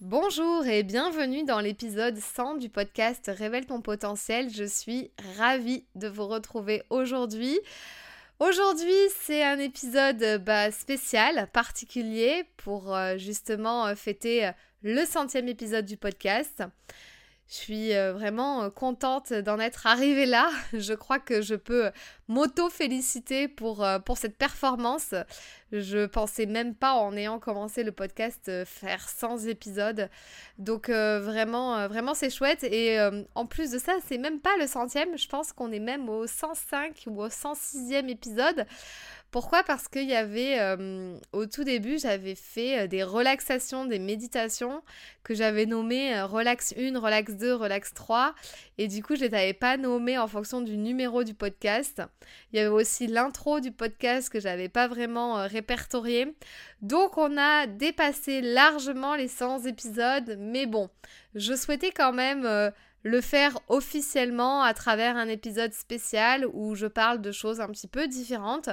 Bonjour et bienvenue dans l'épisode 100 du podcast Révèle ton potentiel. Je suis ravie de vous retrouver aujourd'hui. Aujourd'hui, c'est un épisode bah, spécial, particulier, pour euh, justement euh, fêter euh, le centième épisode du podcast. Je suis euh, vraiment euh, contente d'en être arrivée là. Je crois que je peux m'auto-féliciter pour, euh, pour cette performance. Je pensais même pas en ayant commencé le podcast faire 100 épisodes. Donc vraiment, vraiment c'est chouette. Et en plus de ça, c'est même pas le centième. Je pense qu'on est même au 105 ou au 106e épisode. Pourquoi? Parce qu'il y avait, euh, au tout début, j'avais fait euh, des relaxations, des méditations que j'avais nommées euh, Relax 1, Relax 2, Relax 3. Et du coup, je les avais pas nommées en fonction du numéro du podcast. Il y avait aussi l'intro du podcast que j'avais pas vraiment répertorié. Donc, on a dépassé largement les 100 épisodes. Mais bon, je souhaitais quand même le faire officiellement à travers un épisode spécial où je parle de choses un petit peu différentes,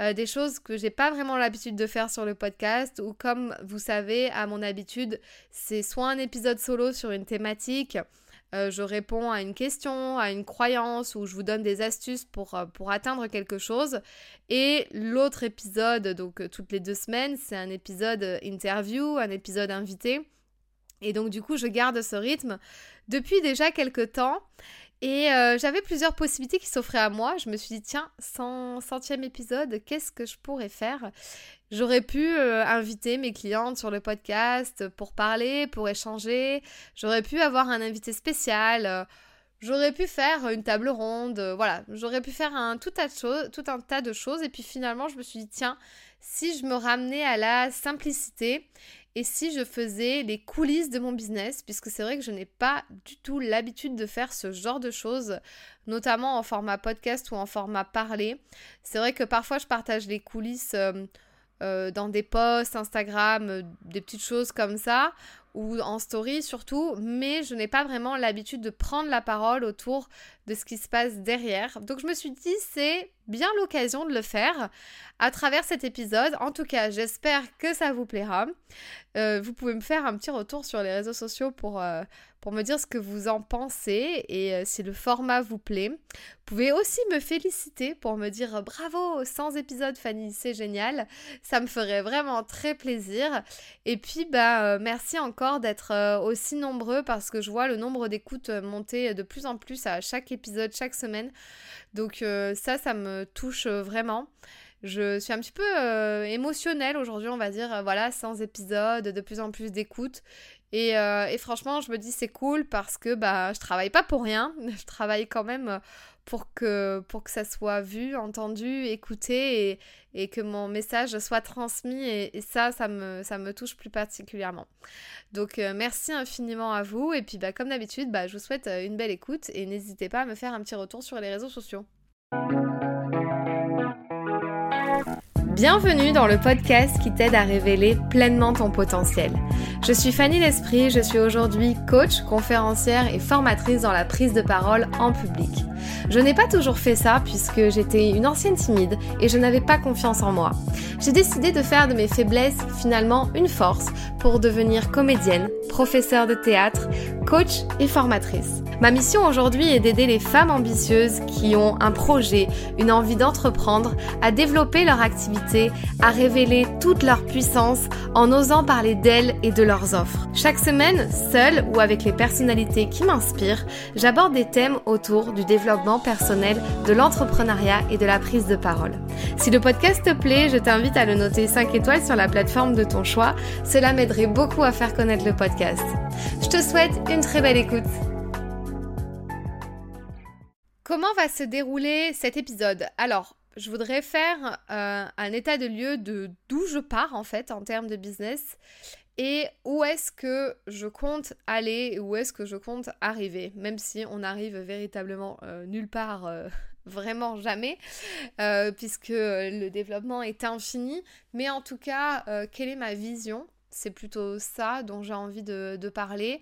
euh, des choses que j'ai pas vraiment l'habitude de faire sur le podcast ou comme vous savez à mon habitude c'est soit un épisode solo sur une thématique, euh, je réponds à une question, à une croyance ou je vous donne des astuces pour, euh, pour atteindre quelque chose. Et l'autre épisode, donc toutes les deux semaines, c'est un épisode interview, un épisode invité. Et donc du coup, je garde ce rythme depuis déjà quelques temps. Et euh, j'avais plusieurs possibilités qui s'offraient à moi. Je me suis dit, tiens, 100, centième épisode, qu'est-ce que je pourrais faire? J'aurais pu euh, inviter mes clientes sur le podcast pour parler, pour échanger. J'aurais pu avoir un invité spécial. J'aurais pu faire une table ronde. voilà, j'aurais pu faire un, tout, tas de choses, tout un tas de choses. Et puis finalement, je me suis dit, tiens, si je me ramenais à la simplicité et si je faisais les coulisses de mon business, puisque c'est vrai que je n'ai pas du tout l'habitude de faire ce genre de choses, notamment en format podcast ou en format parlé. C'est vrai que parfois je partage les coulisses euh, euh, dans des posts Instagram, euh, des petites choses comme ça, ou en story surtout, mais je n'ai pas vraiment l'habitude de prendre la parole autour de ce qui se passe derrière. Donc je me suis dit, c'est bien l'occasion de le faire à travers cet épisode. En tout cas, j'espère que ça vous plaira. Euh, vous pouvez me faire un petit retour sur les réseaux sociaux pour, euh, me dire ce que vous en pensez et euh, si le format vous plaît. Vous pouvez aussi me féliciter pour me dire bravo, 100 épisodes Fanny, c'est génial. Ça me ferait vraiment très plaisir. Et puis, bah, merci encore d'être aussi nombreux parce que je vois le nombre d'écoutes monter de plus en plus à chaque épisode, chaque semaine. Donc ça, ça me touche vraiment. Je suis un petit peu euh, émotionnelle aujourd'hui, on va dire, euh, voilà, sans épisodes, de plus en plus d'écoute. Euh, et, franchement, je me dis c'est cool parce que bah, je travaille pas pour rien, je travaille quand même pour que, pour que ça soit vu, entendu, écouté et, que mon message soit transmis. Et, ça, ça me, ça me touche plus particulièrement. Donc merci infiniment à vous. Et puis bah, comme d'habitude, bah, je vous souhaite une belle écoute et n'hésitez pas à me faire un petit retour sur les réseaux sociaux. Bienvenue dans le podcast qui t'aide à révéler pleinement ton potentiel. Je suis Fanny L'Esprit, je suis aujourd'hui coach, conférencière et formatrice dans la prise de parole en public. Je n'ai pas toujours fait ça puisque j'étais une ancienne timide et je n'avais pas confiance en moi. J'ai décidé de faire de mes faiblesses finalement une force pour devenir comédienne, professeure de théâtre, coach et formatrice. Ma mission aujourd'hui est d'aider les femmes ambitieuses qui ont un projet, une envie d'entreprendre, à développer leur activité, à révéler toute leur puissance en osant parler d'elles et de leurs offres. Chaque semaine, seule ou avec les personnalités qui m'inspirent, j'aborde des thèmes autour du développement personnel, de l'entrepreneuriat et de la prise de parole. Si le podcast te plaît, je t'invite à le noter 5 étoiles sur la plateforme de ton choix. Cela m'aiderait beaucoup à faire connaître le podcast. Je te souhaite une très belle écoute. Comment va se dérouler cet épisode? Alors, je voudrais faire euh, un état de lieu de d'où je pars en fait en termes de business et où est-ce que je compte aller où est-ce que je compte arriver, même si on arrive véritablement euh, nulle part, euh, vraiment jamais, puisque le développement est infini. Mais en tout cas, quelle est ma vision? C'est plutôt ça dont j'ai envie de, parler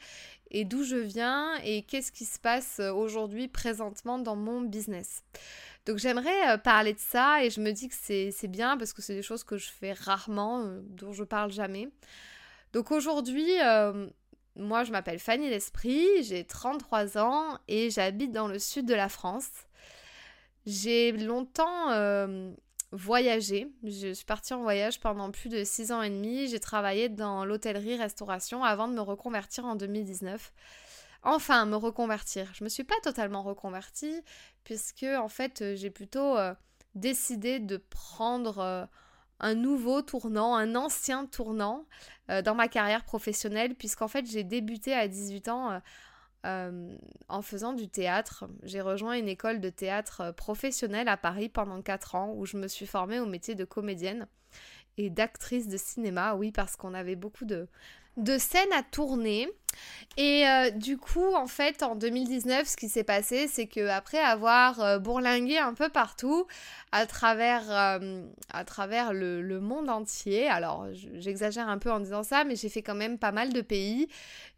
et d'où je viens et qu'est-ce qui se passe aujourd'hui présentement dans mon business? Donc j'aimerais euh, parler de ça et je me dis que c'est bien parce que c'est des choses que je fais rarement, euh, dont je parle jamais. Donc aujourd'hui, moi je m'appelle Fanny L'Esprit, j'ai 33 ans et j'habite dans le sud de la France. J'ai longtemps voyagé. Je suis partie en voyage pendant plus de 6 ans et demi. J'ai travaillé dans l'hôtellerie-restauration avant de me reconvertir en 2019. Enfin, me reconvertir. Je me suis pas totalement reconvertie puisque en fait j'ai plutôt euh, décidé de prendre euh, un nouveau tournant, un ancien tournant euh, dans ma carrière professionnelle puisqu'en fait j'ai débuté à 18 ans euh, en faisant du théâtre. J'ai rejoint une école de théâtre euh, professionnelle à Paris pendant 4 ans où je me suis formée au métier de comédienne et d'actrice de cinéma, oui, parce qu'on avait beaucoup de, de scènes à tourner. Et euh, du coup, en fait, en 2019, ce qui s'est passé, c'est que après avoir euh, bourlingué un peu partout, à travers, euh, à travers le, monde entier, alors j'exagère un peu en disant ça, mais j'ai fait quand même pas mal de pays.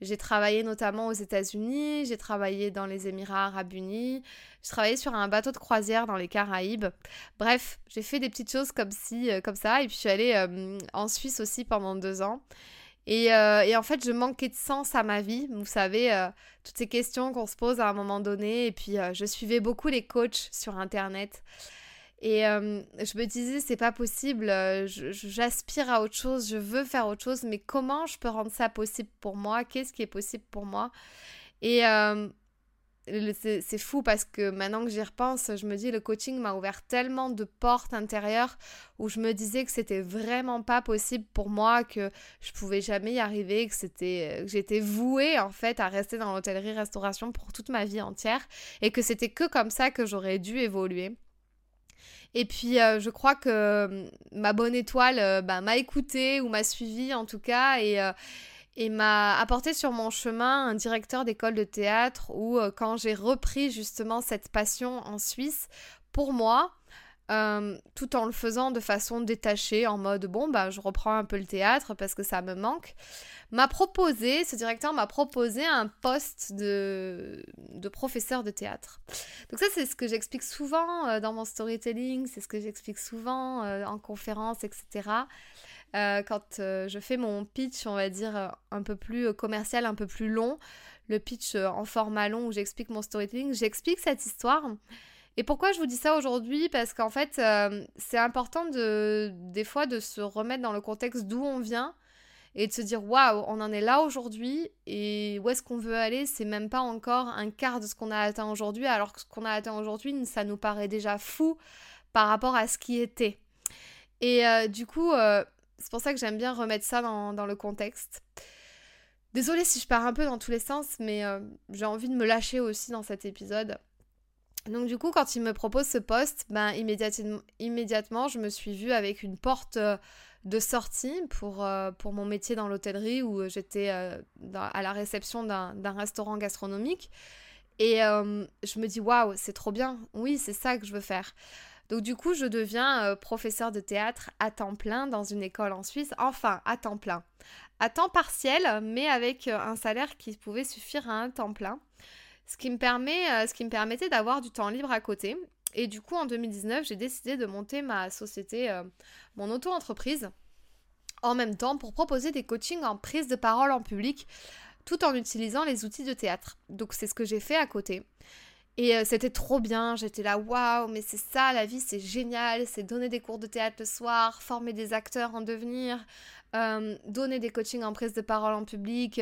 J'ai travaillé notamment aux États-Unis, j'ai travaillé dans les Émirats arabes unis, j'ai travaillé sur un bateau de croisière dans les Caraïbes. Bref, j'ai fait des petites choses comme, si, comme ça, et puis je suis allée en Suisse aussi pendant deux ans. Euh, et, en fait, je manquais de sens à ma vie. Vous savez, euh, toutes ces questions qu'on se pose à un moment donné. Et puis, euh, je suivais beaucoup les coachs sur Internet. Et je me disais, c'est pas possible, j'aspire à autre chose, je veux faire autre chose, mais comment je peux rendre ça possible pour moi? Qu'est-ce qui est possible pour moi? Et c'est fou parce que maintenant que j'y repense, je me dis le coaching m'a ouvert tellement de portes intérieures où je me disais que c'était vraiment pas possible pour moi, que je pouvais jamais y arriver, que c'était que j'étais vouée en fait à rester dans l'hôtellerie-restauration pour toute ma vie entière et que c'était que comme ça que j'aurais dû évoluer. Et puis, euh, je crois que hum, ma bonne étoile euh, bah, m'a écouté ou m'a suivi en tout cas. Et, euh, et m'a apporté sur mon chemin un directeur d'école de théâtre où euh, quand j'ai repris justement cette passion en Suisse, pour moi, euh, tout en le faisant de façon détachée, en mode bon bah je reprends un peu le théâtre parce que ça me manque, m'a proposé, ce directeur m'a proposé un poste de, professeur de théâtre. Donc ça c'est ce que j'explique souvent euh, dans mon storytelling, c'est ce que j'explique souvent en conférence, etc. Euh, quand euh, je fais mon pitch, on va dire, euh, un peu plus commercial, un peu plus long, le pitch en format long où j'explique mon storytelling, j'explique cette histoire. Et pourquoi je vous dis ça aujourd'hui? Parce qu'en fait, c'est important de, des fois de se remettre dans le contexte d'où on vient et de se dire waouh, on en est là aujourd'hui et où est-ce qu'on veut aller? C'est même pas encore un quart de ce qu'on a atteint aujourd'hui, alors que ce qu'on a atteint aujourd'hui, ça nous paraît déjà fou par rapport à ce qui était. Et du coup, c'est pour ça que j'aime bien remettre ça dans, le contexte. Désolée si je pars un peu dans tous les sens, mais euh, j'ai envie de me lâcher aussi dans cet épisode. Donc du coup, quand il me propose ce poste, ben, immédiatement, immédiatement, je me suis vue avec une porte euh, de sortie pour, euh, pour mon métier dans l'hôtellerie où j'étais à la réception d'un restaurant gastronomique. Et je me dis, waouh, c'est trop bien. Oui, c'est ça que je veux faire. Donc du coup, je deviens euh, professeur de théâtre à temps plein dans une école en Suisse. Enfin, à temps plein. À temps partiel, mais avec euh, un salaire qui pouvait suffire à un temps plein. Ce qui me, permet, euh, ce qui me permettait d'avoir du temps libre à côté. Et du coup, en 2019, j'ai décidé de monter ma société, mon auto-entreprise, en même temps pour proposer des coachings en prise de parole en public, tout en utilisant les outils de théâtre. Donc c'est ce que j'ai fait à côté. Et euh, c'était trop bien, j'étais là, waouh, mais c'est ça, la vie, c'est génial, c'est donner des cours de théâtre le soir, former des acteurs en devenir, euh, donner des coachings en prise de parole en public,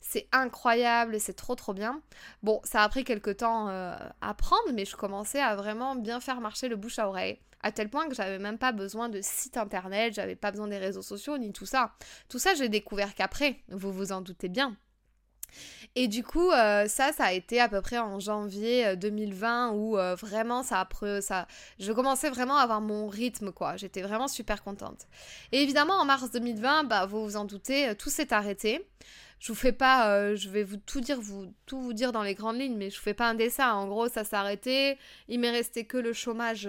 c'est incroyable, c'est trop trop bien. Bon, ça a pris quelques temps euh, à prendre, mais je commençais à vraiment bien faire marcher le bouche à oreille, à tel point que j'avais même pas besoin de site internet, j'avais pas besoin des réseaux sociaux ni tout ça. Tout ça, j'ai découvert qu'après, vous vous en doutez bien. Et du coup, euh, ça, ça a été à peu près en janvier 2020 euh, où euh, vraiment ça a ça, je commençais vraiment à avoir mon rythme quoi. J'étais vraiment super contente. Et évidemment, en mars 2020, bah vous vous en doutez, tout s'est arrêté. Je vous fais pas, je vais vous tout dire, vous tout vous dire dans les grandes lignes, mais je vous fais pas un dessin. En gros, ça s'est arrêté. Il m'est resté que le chômage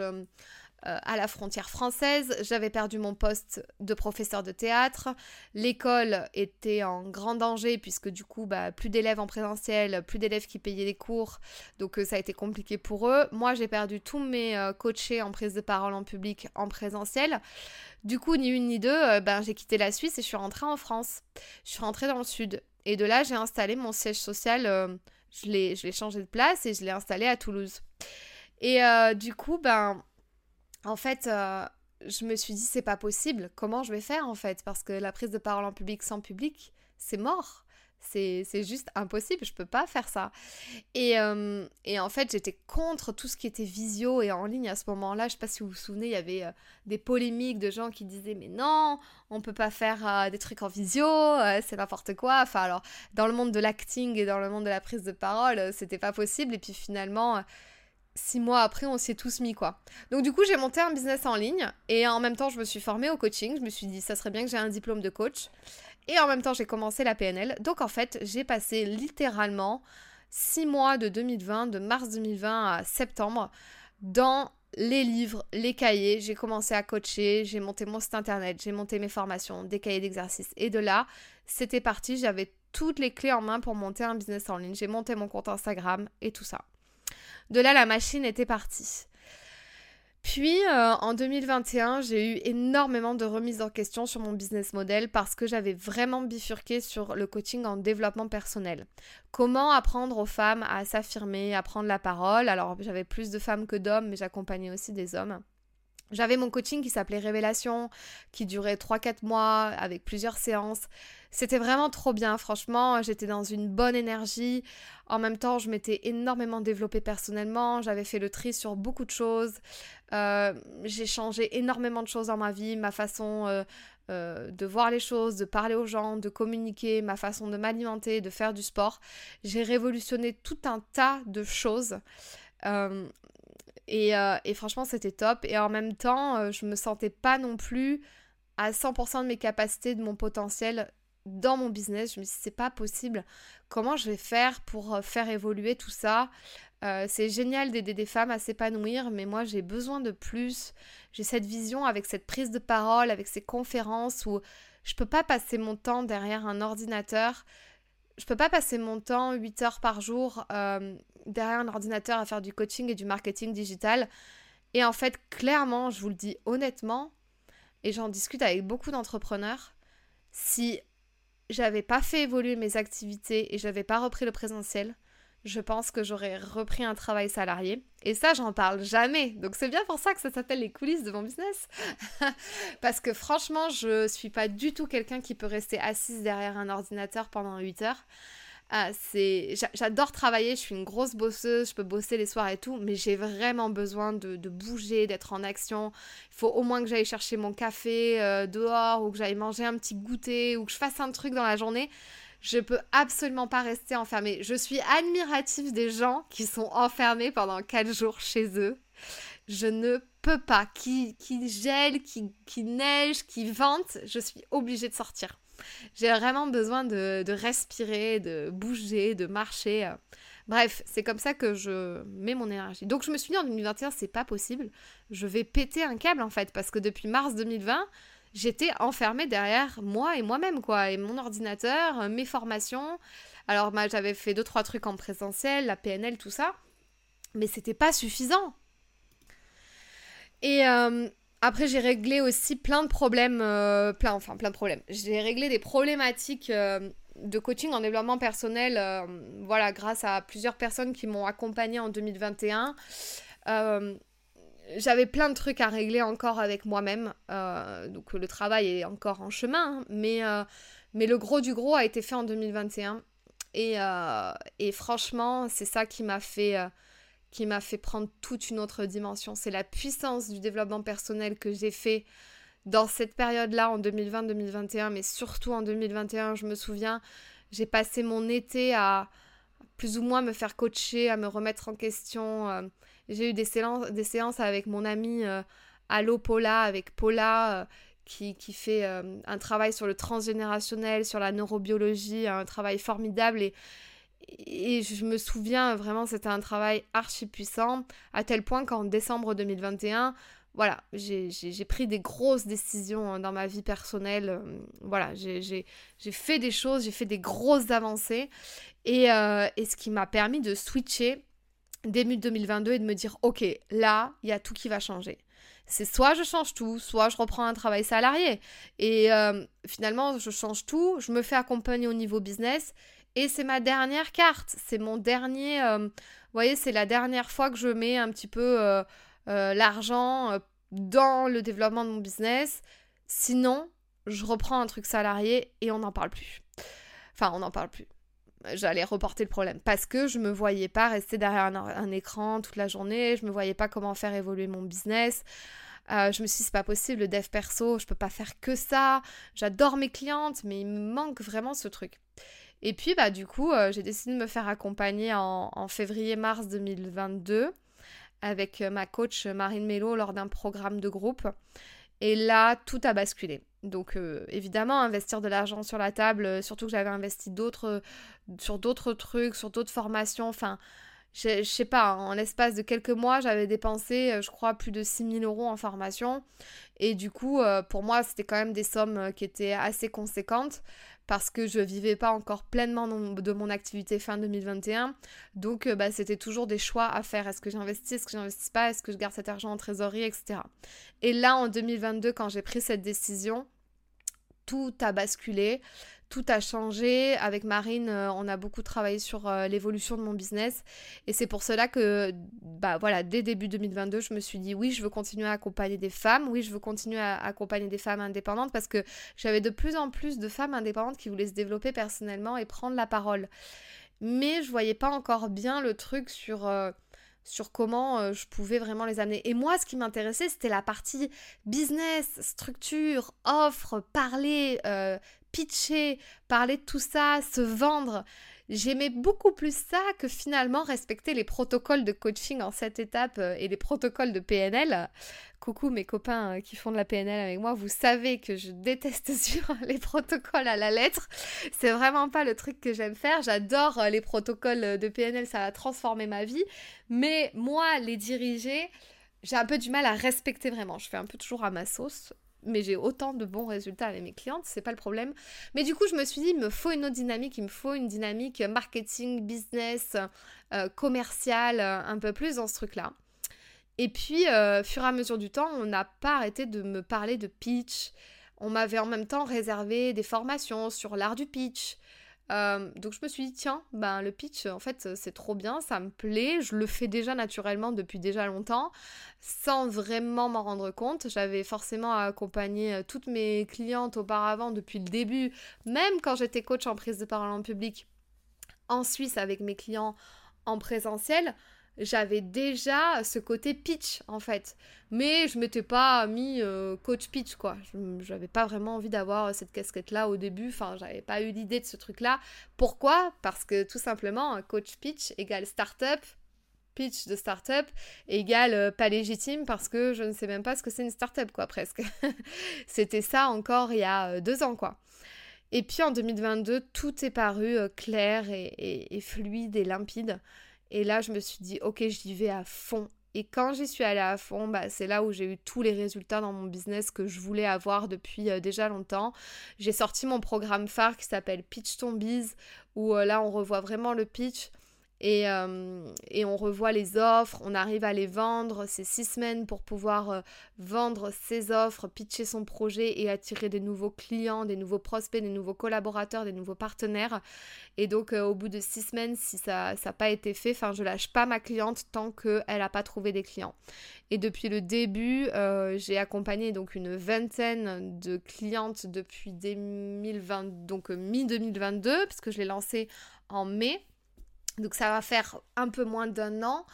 euh, à la frontière française, j'avais perdu mon poste de professeur de théâtre, l'école était en grand danger puisque du coup, bah, plus d'élèves en présentiel, plus d'élèves qui payaient les cours, donc euh, ça a été compliqué pour eux. Moi, j'ai perdu tous mes euh, coachés en prise de parole en public en présentiel. Du coup, ni une ni deux, ben, j'ai quitté la Suisse et je suis rentrée en France. Je suis rentrée dans le sud. Et de là, j'ai installé mon siège social, je l'ai changé de place et je l'ai installé à Toulouse. Et du coup, ben en fait, euh, je me suis dit, c'est pas possible. Comment je vais faire en fait? Parce que la prise de parole en public sans public, c'est mort. C'est juste impossible, je peux pas faire ça. Et, euh, et en fait, j'étais contre tout ce qui était visio et en ligne à ce moment-là. Je sais pas si vous vous souvenez, il y avait euh, des polémiques de gens qui disaient Mais non, on peut pas faire des trucs en visio, c'est n'importe quoi. Enfin, alors, dans le monde de l'acting et dans le monde de la prise de parole, c'était pas possible. Et puis finalement six mois après, on s'y est tous mis, quoi. Donc, du coup, j'ai monté un business en ligne et en même temps, je me suis formée au coaching. Je me suis dit, ça serait bien que j'ai un diplôme de coach. Et en même temps, j'ai commencé la PNL. Donc, en fait, j'ai passé littéralement six mois de 2020, de mars 2020 à septembre, dans les livres, les cahiers. J'ai commencé à coacher, j'ai monté mon site internet, j'ai monté mes formations, des cahiers d'exercice. Et de là, c'était parti. J'avais toutes les clés en main pour monter un business en ligne. J'ai monté mon compte Instagram et tout ça. De là, la machine était partie. Puis euh, en 2021, j'ai eu énormément de remises en question sur mon business model parce que j'avais vraiment bifurqué sur le coaching en développement personnel. Comment apprendre aux femmes à s'affirmer, à prendre la parole? Alors j'avais plus de femmes que d'hommes, mais j'accompagnais aussi des hommes. J'avais mon coaching qui s'appelait Révélation, qui durait 3-4 mois avec plusieurs séances. C'était vraiment trop bien, franchement, j'étais dans une bonne énergie. En même temps, je m'étais énormément développée personnellement, j'avais fait le tri sur beaucoup de choses. Euh, j'ai changé énormément de choses dans ma vie, ma façon euh, euh, de voir les choses, de parler aux gens, de communiquer, ma façon de m'alimenter, de faire du sport. J'ai révolutionné tout un tas de choses. Et, et, franchement, c'était top. Et en même temps, je me sentais pas non plus à 100% de mes capacités, de mon potentiel dans mon business. Je me suis dit, c'est pas possible. Comment je vais faire pour euh, faire évoluer tout ça? Euh, C'est génial d'aider des femmes à s'épanouir, mais moi j'ai besoin de plus. J'ai cette vision avec cette prise de parole, avec ces conférences où je peux pas passer mon temps derrière un ordinateur. Je peux pas passer mon temps 8 heures par jour euh, derrière un ordinateur à faire du coaching et du marketing digital. Et en fait, clairement, je vous le dis honnêtement, et j'en discute avec beaucoup d'entrepreneurs, si j'avais pas fait évoluer mes activités et j'avais pas repris le présentiel, je pense que j'aurais repris un travail salarié. Et ça, j'en parle jamais. Donc c'est bien pour ça que ça s'appelle les coulisses de mon business. Parce que franchement, je suis pas du tout quelqu'un qui peut rester assise derrière un ordinateur pendant 8 heures. Ah, c'est j'adore travailler, je suis une grosse bosseuse, je peux bosser les soirs et tout, mais j'ai vraiment besoin de, bouger, d'être en action. Il faut au moins que j'aille chercher mon café euh, dehors ou que j'aille manger un petit goûter ou que je fasse un truc dans la journée. Je peux absolument pas rester enfermée. Je suis admirative des gens qui sont enfermés pendant 4 jours chez eux. Je ne peux pas. Qui, qui gèle, qui, qui neige, qui vente, je suis obligée de sortir. J'ai vraiment besoin de, respirer, de bouger, de marcher. Bref, c'est comme ça que je mets mon énergie. Donc je me suis dit en 2021, c'est pas possible. Je vais péter un câble en fait, parce que depuis mars 2020, j'étais enfermée derrière moi et moi-même, quoi. Et mon ordinateur, mes formations. Alors, bah, j'avais fait deux, trois trucs en présentiel, la PNL, tout ça. Mais c'était pas suffisant. Et, euh, après, j'ai réglé aussi plein de problèmes, euh, plein, enfin plein de problèmes. J'ai réglé des problématiques euh, de coaching en développement personnel, euh, voilà, grâce à plusieurs personnes qui m'ont accompagnée en 2021. J'avais plein de trucs à régler encore avec moi-même, donc le travail est encore en chemin, hein, mais, mais le gros du gros a été fait en 2021. Et, et franchement, c'est ça qui m'a fait qui m'a fait prendre toute une autre dimension. C'est la puissance du développement personnel que j'ai fait dans cette période-là, en 2020-2021, mais surtout en 2021, je me souviens, j'ai passé mon été à plus ou moins me faire coacher, à me remettre en question. Euh, j'ai eu des séances, avec mon amie euh, Allo Paula, avec Paula, euh, qui, fait un travail sur le transgénérationnel, sur la neurobiologie, un travail formidable. Et, je me souviens vraiment, c'était un travail archi puissant, à tel point qu'en décembre 2021, voilà, j'ai pris des grosses décisions hein, dans ma vie personnelle. Euh, voilà, j'ai fait des choses, j'ai fait des grosses avancées. Euh, et ce qui m'a permis de switcher début 2022 et de me dire, ok, là, il y a tout qui va changer. C'est soit je change tout, soit je reprends un travail salarié. Et euh, finalement, je change tout, je me fais accompagner au niveau business. Et c'est ma dernière carte, c'est mon dernier... vous voyez, c'est la dernière fois que je mets un petit peu euh, l'argent euh, dans le développement de mon business. Sinon, je reprends un truc salarié et on n'en parle plus. Enfin, on n'en parle plus. J'allais reporter le problème parce que je me voyais pas rester derrière un, écran toute la journée, je me voyais pas comment faire évoluer mon business. Euh, je me suis dit, c'est pas possible, le dev perso, je peux pas faire que ça. J'adore mes clientes, mais il me manque vraiment ce truc. Et puis, bah, du coup, j'ai décidé de me faire accompagner en, en février-mars 2022 avec euh, ma coach Marine Mello lors d'un programme de groupe. Et là, tout a basculé. Donc euh, évidemment, investir de l'argent sur la table, euh, surtout que j'avais investi d'autres, sur d'autres trucs, sur d'autres formations. Enfin, je, sais pas, en l'espace de quelques mois, j'avais dépensé, je crois, plus de 6000 euros en formation. Et du coup, pour moi, c'était quand même des sommes qui étaient assez conséquentes parce que je vivais pas encore pleinement de mon activité fin 2021. Donc euh, bah, c'était toujours des choix à faire. Est-ce que j'investis, est-ce que j'investis pas, est-ce que je garde cet argent en trésorerie, etc. Et là en 2022, quand j'ai pris cette décision, tout a basculé tout a changé. Avec Marine, euh, on a beaucoup travaillé sur euh, l'évolution de mon business. Et c'est pour cela que, bah voilà, dès début 2022, je me suis dit oui, je veux continuer à accompagner des femmes. Oui, je veux continuer à accompagner des femmes indépendantes parce que j'avais de plus en plus de femmes indépendantes qui voulaient se développer personnellement et prendre la parole. Mais je voyais pas encore bien le truc sur. Euh, sur comment je pouvais vraiment les amener. Et moi, ce qui m'intéressait, c'était la partie business, structure, offre, parler, pitcher, parler de tout ça, se vendre. J'aimais beaucoup plus ça que finalement respecter les protocoles de coaching en cette étape euh, et les protocoles de PNL. Coucou mes copains euh, qui font de la PNL avec moi, vous savez que je déteste suivre les protocoles à la lettre. C'est vraiment pas le truc que j'aime faire. J'adore euh, les protocoles de PNL, ça a transformé ma vie. Mais moi, les diriger, j'ai un peu du mal à respecter vraiment. Je fais un peu toujours à ma sauce mais j'ai autant de bons résultats avec mes clientes, c'est pas le problème. Mais du coup, je me suis dit, il me faut une autre dynamique, il me faut une dynamique marketing, business, euh, commercial, euh, un peu plus dans ce truc-là. Et puis, euh, fur et à mesure du temps, on n'a pas arrêté de me parler de pitch. On m'avait en même temps réservé des formations sur l'art du pitch, euh, donc je me suis dit, tiens, ben, le pitch, en fait, c'est trop bien, ça me plaît, je le fais déjà naturellement depuis déjà longtemps, sans vraiment m'en rendre compte. J'avais forcément accompagné euh, toutes mes clientes auparavant depuis le début, même quand j'étais coach en prise de parole en public en Suisse avec mes clients en présentiel j'avais déjà ce côté pitch en fait. Mais je m'étais pas mis euh, coach pitch quoi. J'avais pas vraiment envie d'avoir cette casquette là au début. Enfin, j'avais pas eu l'idée de ce truc là. Pourquoi? Parce que tout simplement, coach pitch égale startup. Pitch de startup égale euh, pas légitime parce que je ne sais même pas ce que c'est une startup quoi presque. C'était ça encore il y a euh, deux ans quoi. Et puis en 2022, tout est paru clair et fluide et limpide. Et là, je me suis dit, ok, j'y vais à fond. Et quand j'y suis allée à fond, bah, c'est là où j'ai eu tous les résultats dans mon business que je voulais avoir depuis euh, déjà longtemps. J'ai sorti mon programme phare qui s'appelle Pitch Ton Biz, où euh, là, on revoit vraiment le pitch. Euh, et, on revoit les offres, on arrive à les vendre. C'est six semaines pour pouvoir euh, vendre ses offres, pitcher son projet et attirer des nouveaux clients, des nouveaux prospects, des nouveaux collaborateurs, des nouveaux partenaires. Et donc euh, au bout de six semaines, si ça n'a pas été fait, enfin je lâche pas ma cliente tant qu'elle n'a pas trouvé des clients. Et depuis le début, j'ai accompagné donc une vingtaine de clientes depuis 2020, donc mi-2022, puisque je l'ai lancé en mai. Donc ça va faire un peu moins d'un an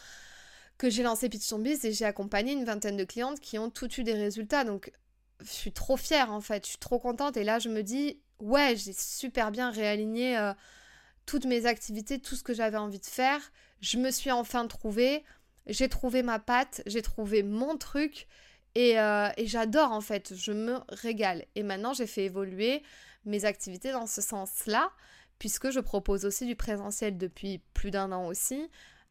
que j'ai lancé Pitch Biz et j'ai accompagné une vingtaine de clientes qui ont toutes eu des résultats. Donc je suis trop fière en fait, je suis trop contente. Et là je me dis ouais j'ai super bien réaligné euh, toutes mes activités, tout ce que j'avais envie de faire. Je me suis enfin trouvée, j'ai trouvé ma patte, j'ai trouvé mon truc. Et, euh, et j'adore en fait, je me régale. Et maintenant j'ai fait évoluer mes activités dans ce sens-là puisque je propose aussi du présentiel depuis plus d'un an aussi,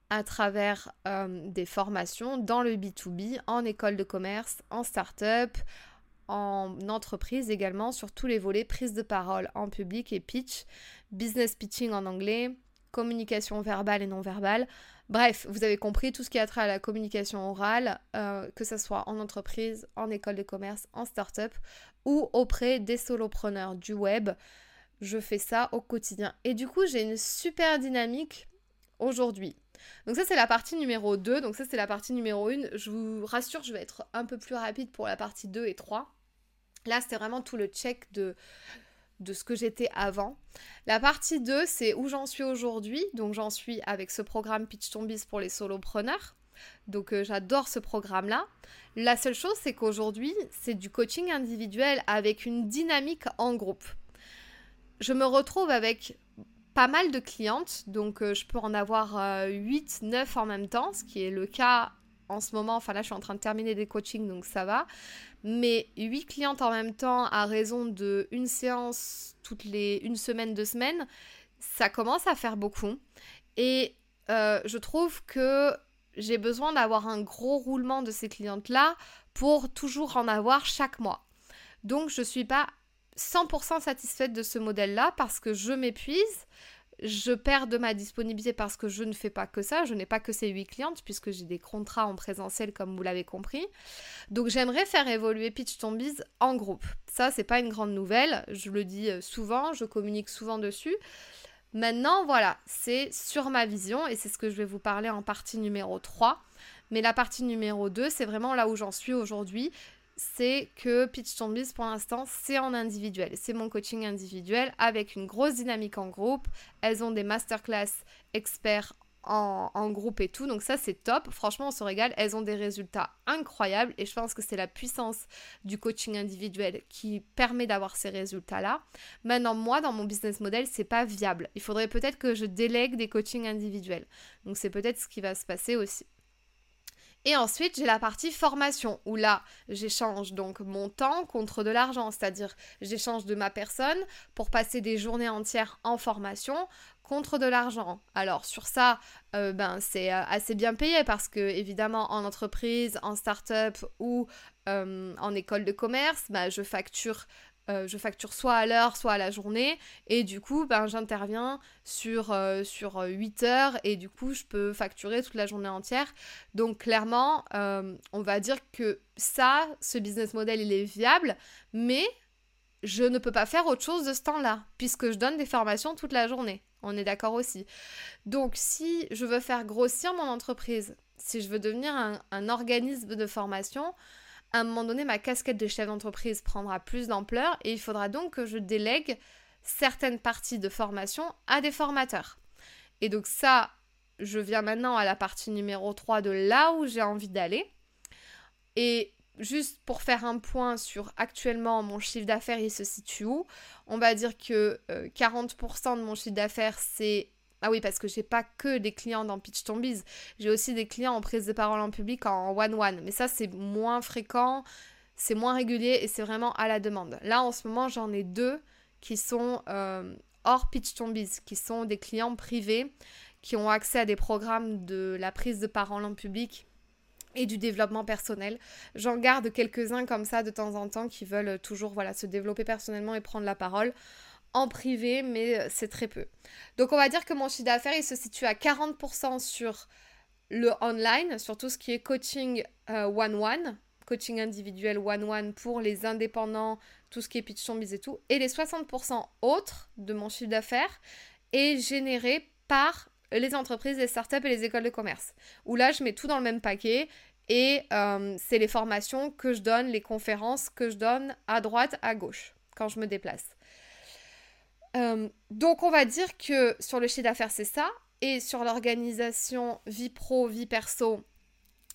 à travers des formations dans le B2B, en école de commerce, en start-up, en entreprise également, sur tous les volets, prise de parole en public et pitch, business pitching en anglais, communication verbale et non verbale. Bref, vous avez compris tout ce qui a trait à la communication orale, euh, que ce soit en entreprise, en école de commerce, en start-up ou auprès des solopreneurs du web. Je fais ça au quotidien. Et du coup, j'ai une super dynamique aujourd'hui. Donc ça, c'est la partie numéro 2. Donc ça, c'est la partie numéro 1. Je vous rassure, je vais être un peu plus rapide pour la partie 2 et 3. Là, c'était vraiment tout le check de, de ce que j'étais avant. La partie 2, c'est où j'en suis aujourd'hui. Donc j'en suis avec ce programme Pitch Tombis pour les solopreneurs. Donc euh, j'adore ce programme-là. La seule chose, c'est qu'aujourd'hui, c'est du coaching individuel avec une dynamique en groupe. Je me retrouve avec pas mal de clientes, donc euh, je peux en avoir 8, euh, 9 en même temps, ce qui est le cas en ce moment. Enfin là, je suis en train de terminer des coachings, donc ça va. Mais 8 clientes en même temps à raison de une séance toutes les une semaine, deux semaines, ça commence à faire beaucoup. Et euh, je trouve que j'ai besoin d'avoir un gros roulement de ces clientes-là pour toujours en avoir chaque mois. Donc je ne suis pas 100% satisfaite de ce modèle-là parce que je m'épuise, je perds de ma disponibilité parce que je ne fais pas que ça, je n'ai pas que ces 8 clientes puisque j'ai des contrats en présentiel comme vous l'avez compris. Donc j'aimerais faire évoluer Pitch Ton Biz en groupe. Ça c'est pas une grande nouvelle, je le dis euh, souvent, je communique souvent dessus. Maintenant voilà, c'est sur ma vision et c'est ce que je vais vous parler en partie numéro 3. Mais la partie numéro 2, c'est vraiment là où j'en suis aujourd'hui c'est que Pitch Ton Biz pour l'instant c'est en individuel. C'est mon coaching individuel avec une grosse dynamique en groupe. Elles ont des masterclass experts en, en, groupe et tout. Donc ça c'est top. Franchement on se régale. Elles ont des résultats incroyables et je pense que c'est la puissance du coaching individuel qui permet d'avoir ces résultats-là. Maintenant moi dans mon business model c'est pas viable. Il faudrait peut-être que je délègue des coachings individuels. Donc c'est peut-être ce qui va se passer aussi. Et ensuite, j'ai la partie formation où là, j'échange donc mon temps contre de l'argent, c'est-à-dire j'échange de ma personne pour passer des journées entières en formation contre de l'argent. Alors sur ça, euh, ben c'est euh, assez bien payé parce que évidemment en entreprise, en start-up ou euh, en école de commerce, ben, je facture euh, je facture soit à l'heure, soit à la journée. Et du coup, ben, j'interviens sur, euh, sur 8 heures et du coup, je peux facturer toute la journée entière. Donc clairement, euh, on va dire que ça, ce business model, il est viable, mais je ne peux pas faire autre chose de ce temps-là, puisque je donne des formations toute la journée. On est d'accord aussi. Donc si je veux faire grossir mon entreprise, si je veux devenir un organisme de formation, à un moment donné, ma casquette de chef d'entreprise prendra plus d'ampleur et il faudra donc que je délègue certaines parties de formation à des formateurs. Et donc ça, je viens maintenant à la partie numéro 3 de là où j'ai envie d'aller. Et juste pour faire un point sur actuellement mon chiffre d'affaires, il se situe où? On va dire que 40% euh, de mon chiffre d'affaires, c'est ah oui, parce que j'ai pas que des clients dans Pitch Ton j'ai aussi des clients en prise de parole en public en one-one. Mais ça, c'est moins fréquent, c'est moins régulier et c'est vraiment à la demande. Là, en ce moment, j'en ai deux qui sont euh, hors Pitch Ton qui sont des clients privés qui ont accès à des programmes de la prise de parole en public et du développement personnel. J'en garde quelques-uns comme ça de temps en temps qui veulent toujours se développer personnellement et prendre la parole en privé, mais euh, c'est très peu. Donc on va dire que mon chiffre d'affaires, il se situe à 40% sur le online, sur tout ce qui est coaching euh, one-one, coaching individuel one-one pour les indépendants, tout ce qui est pitch zombies et tout. Et les 60% autres de mon chiffre d'affaires est généré par les entreprises, les startups et les écoles de commerce. Où là, je mets tout dans le même paquet. Et euh, c'est les formations que je donne, les conférences que je donne à droite, à gauche, quand je me déplace. Euh, donc on va dire que sur le chiffre d'affaires c'est ça, et sur l'organisation vie pro, vie perso,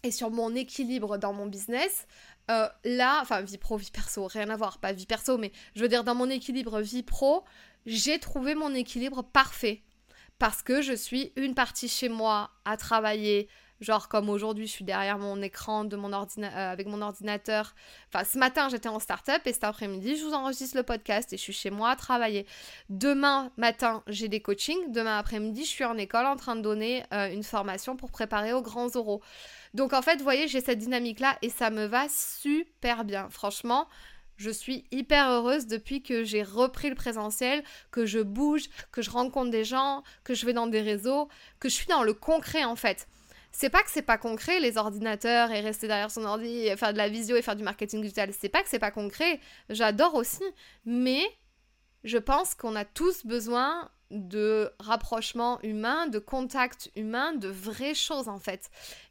et sur mon équilibre dans mon business, euh, là, enfin vie pro, vie perso, rien à voir, pas vie perso, mais je veux dire dans mon équilibre vie pro, j'ai trouvé mon équilibre parfait. Parce que je suis une partie chez moi à travailler Genre comme aujourd'hui, je suis derrière mon écran de mon euh, avec mon ordinateur. Enfin, ce matin, j'étais en start-up et cet après-midi, je vous enregistre le podcast et je suis chez moi à travailler. Demain matin, j'ai des coachings. Demain après-midi, je suis en école en train de donner euh, une formation pour préparer aux grands oraux. Donc en fait, vous voyez, j'ai cette dynamique-là et ça me va super bien. Franchement, je suis hyper heureuse depuis que j'ai repris le présentiel, que je bouge, que je rencontre des gens, que je vais dans des réseaux, que je suis dans le concret en fait. C'est pas que c'est pas concret les ordinateurs et rester derrière son ordi faire de la visio et faire du marketing digital. C'est pas que c'est pas concret. J'adore aussi, mais je pense qu'on a tous besoin de rapprochement humain, de contact humain, de vraies choses en fait.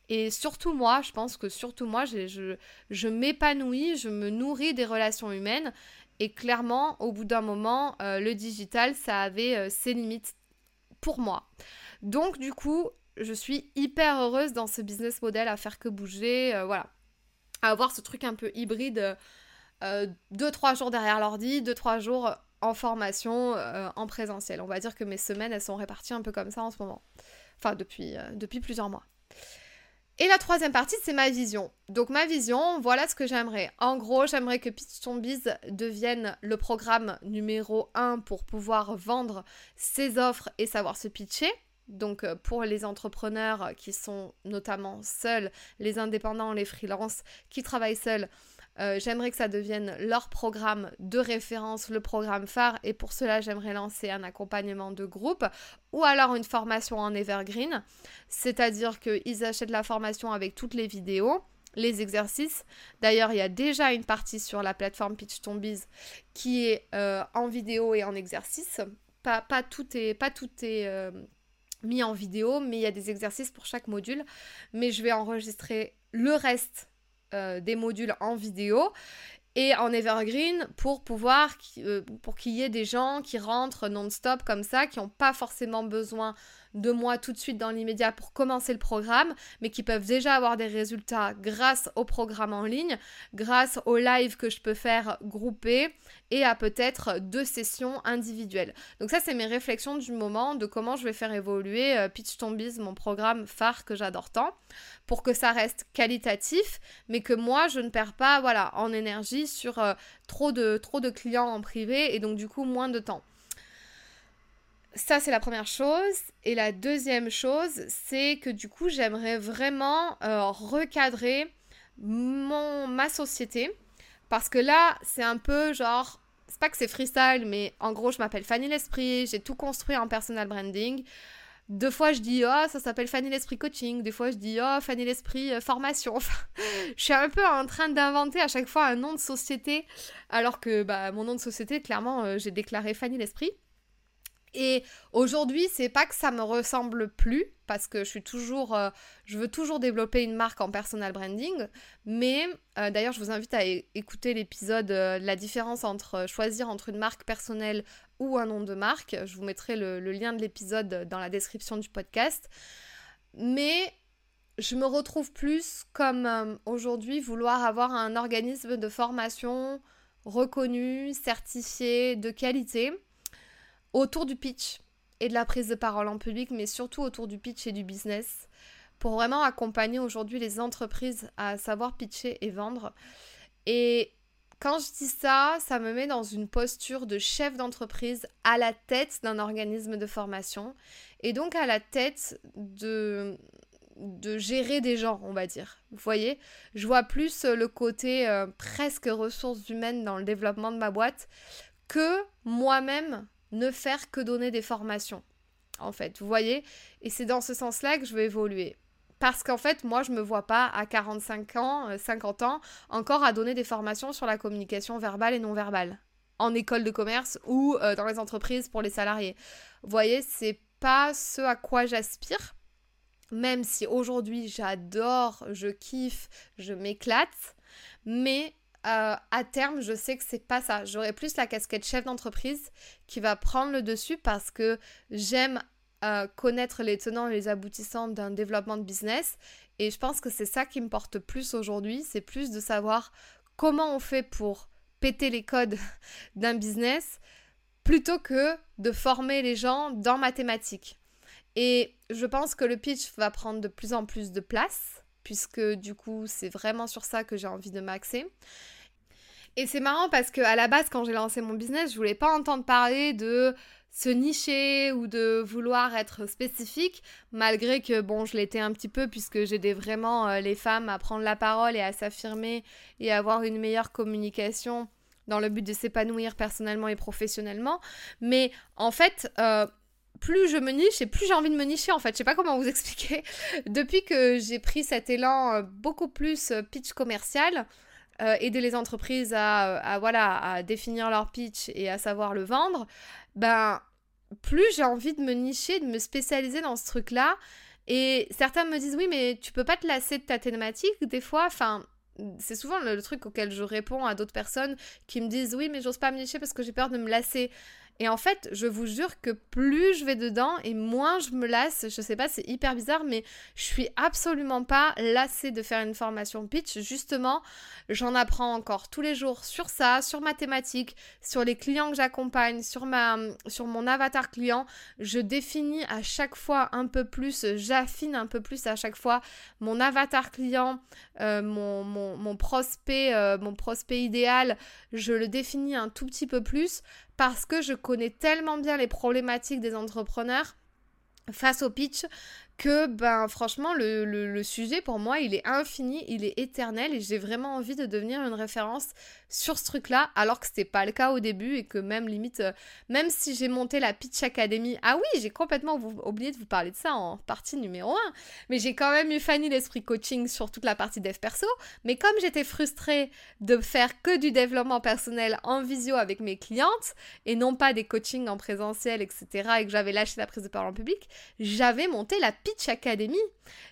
Et surtout moi, je pense que surtout moi, je, je, m'épanouis, je me nourris des relations humaines. Et clairement, au bout d'un moment, euh, le digital, ça avait euh, ses limites pour moi. Donc du coup, je suis hyper heureuse dans ce business model à faire que bouger, euh, voilà. À avoir ce truc un peu hybride, 2-3 jours derrière l'ordi, 2-3 jours en formation, en présentiel. On va dire que mes semaines, elles sont réparties un peu comme ça en ce moment. Enfin, depuis, depuis plusieurs mois. Et la troisième partie, c'est ma vision. Donc ma vision, voilà ce que j'aimerais. En gros, j'aimerais que Pitch Ton Biz devienne le programme numéro 1 pour pouvoir vendre ses offres et savoir se pitcher. Donc euh, pour les entrepreneurs qui sont notamment seuls, les indépendants, les freelances qui travaillent seuls, euh, j'aimerais que ça devienne leur programme de référence, le programme phare, et pour cela, j'aimerais lancer un accompagnement de groupe ou alors une formation en evergreen, c'est-à-dire qu'ils achètent la formation avec toutes les vidéos les exercices. D'ailleurs, il y a déjà une partie sur la plateforme Pitch Ton qui est euh, en vidéo et en exercice. Pas, tout est, mis en vidéo, mais il y a des exercices pour chaque module. Mais je vais enregistrer le reste euh, des modules en vidéo et en evergreen pour pouvoir euh, pour qu'il y ait des gens qui rentrent non-stop comme ça qui n'ont pas forcément besoin de moi tout de suite dans l'immédiat pour commencer le programme, mais qui peuvent déjà avoir des résultats grâce au programme en ligne, grâce au live que je peux faire grouper et à peut-être deux sessions individuelles. Donc ça, c'est mes réflexions du moment de comment je vais faire évoluer euh, Pitch Ton mon programme phare que j'adore tant, pour que ça reste qualitatif, mais que moi, je ne perds pas voilà, en énergie sur euh, trop, de, trop de clients en privé et donc du coup moins de temps. Ça, c'est la première chose. Et la deuxième chose, c'est que du coup, j'aimerais vraiment euh, recadrer mon, ma société. Parce que là, c'est un peu genre, c'est pas que c'est freestyle, mais en gros, je m'appelle Fanny L'Esprit, j'ai tout construit en personal branding. Deux fois, je dis, oh, ça s'appelle Fanny L'Esprit Coaching. Des fois, je dis, oh, Fanny L'Esprit euh, Formation. je suis un peu en train d'inventer à chaque fois un nom de société, alors que bah, mon nom de société, clairement, euh, j'ai déclaré Fanny L'Esprit. Et aujourd'hui, c'est pas que ça me ressemble plus, parce que je suis toujours, euh, je veux toujours développer une marque en personal branding. Mais euh, d'ailleurs, je vous invite à écouter l'épisode euh, La différence entre choisir entre une marque personnelle ou un nom de marque. Je vous mettrai le, le lien de l'épisode dans la description du podcast. Mais je me retrouve plus comme aujourd'hui vouloir avoir un organisme de formation reconnu, certifié, de qualité autour du pitch et de la prise de parole en public, mais surtout autour du pitch et du business, pour vraiment accompagner aujourd'hui les entreprises à savoir pitcher et vendre. Et quand je dis ça, ça me met dans une posture de chef d'entreprise à la tête d'un organisme de formation et donc à la tête de, gérer des gens, on va dire. Vous voyez, je vois plus le côté euh, presque ressources humaines dans le développement de ma boîte que moi-même ne faire que donner des formations. En fait, vous voyez? Et c'est dans ce sens-là que je veux évoluer. Parce qu'en fait, moi, je ne me vois pas à 45 ans, 50 euh, ans, encore à donner des formations sur la communication verbale et non verbale. En école de commerce ou euh, dans les entreprises pour les salariés. Vous voyez, c'est pas ce à quoi j'aspire. Même si aujourd'hui j'adore, je kiffe, je m'éclate. Mais euh, à terme, je sais que c'est pas ça. J'aurai plus la casquette chef d'entreprise qui va prendre le dessus parce que j'aime euh, connaître les tenants et les aboutissants d'un développement de business. Et je pense que c'est ça qui me porte plus aujourd'hui. C'est plus de savoir comment on fait pour péter les codes d'un business plutôt que de former les gens dans ma thématique. Et je pense que le pitch va prendre de plus en plus de place, puisque du coup, c'est vraiment sur ça que j'ai envie de m'axer. Et c'est marrant parce que à la base, quand j'ai lancé mon business, je voulais pas entendre parler de se nicher ou de vouloir être spécifique, malgré que bon, je l'étais un petit peu puisque j'aidais vraiment euh, les femmes à prendre la parole et à s'affirmer et à avoir une meilleure communication dans le but de s'épanouir personnellement et professionnellement. Mais en fait, euh, plus je me niche et plus j'ai envie de me nicher en fait. Je sais pas comment vous expliquer. Depuis que j'ai pris cet élan euh, beaucoup plus pitch commercial, euh, aider les entreprises à, voilà, à définir leur pitch et à savoir le vendre, ben, plus j'ai envie de me nicher, de me spécialiser dans ce truc-là. Et certains me disent, oui, mais tu peux pas te lasser de ta thématique des fois. Enfin, c'est souvent le, truc auquel je réponds à d'autres personnes qui me disent, oui, mais j'ose pas me nicher parce que j'ai peur de me lasser. Et en fait, je vous jure que plus je vais dedans et moins je me lasse. Je sais pas, c'est hyper bizarre, mais je suis absolument pas lassée de faire une formation pitch. Justement, j'en apprends encore tous les jours sur ça, sur ma thématique, sur les clients que j'accompagne, sur mon avatar client. Je définis à chaque fois un peu plus, j'affine un peu plus à chaque fois mon avatar client, euh, mon, mon, prospect, euh, mon prospect idéal. Je le définis un tout petit peu plus parce que je connais tellement bien les problématiques des entrepreneurs face au pitch que ben franchement le, sujet pour moi il est infini, il est éternel et j'ai vraiment envie de devenir une référence sur ce truc là alors que c'était pas le cas au début et que même limite euh, même si j'ai monté la Pitch Academy ah oui j'ai complètement oublié de vous parler de ça en partie numéro 1 mais j'ai quand même eu Fanny l'esprit coaching sur toute la partie dev perso mais comme j'étais frustrée de faire que du développement personnel en visio avec mes clientes et non pas des coachings en présentiel etc et que j'avais lâché la prise de parole en public j'avais monté la Pitch Academy.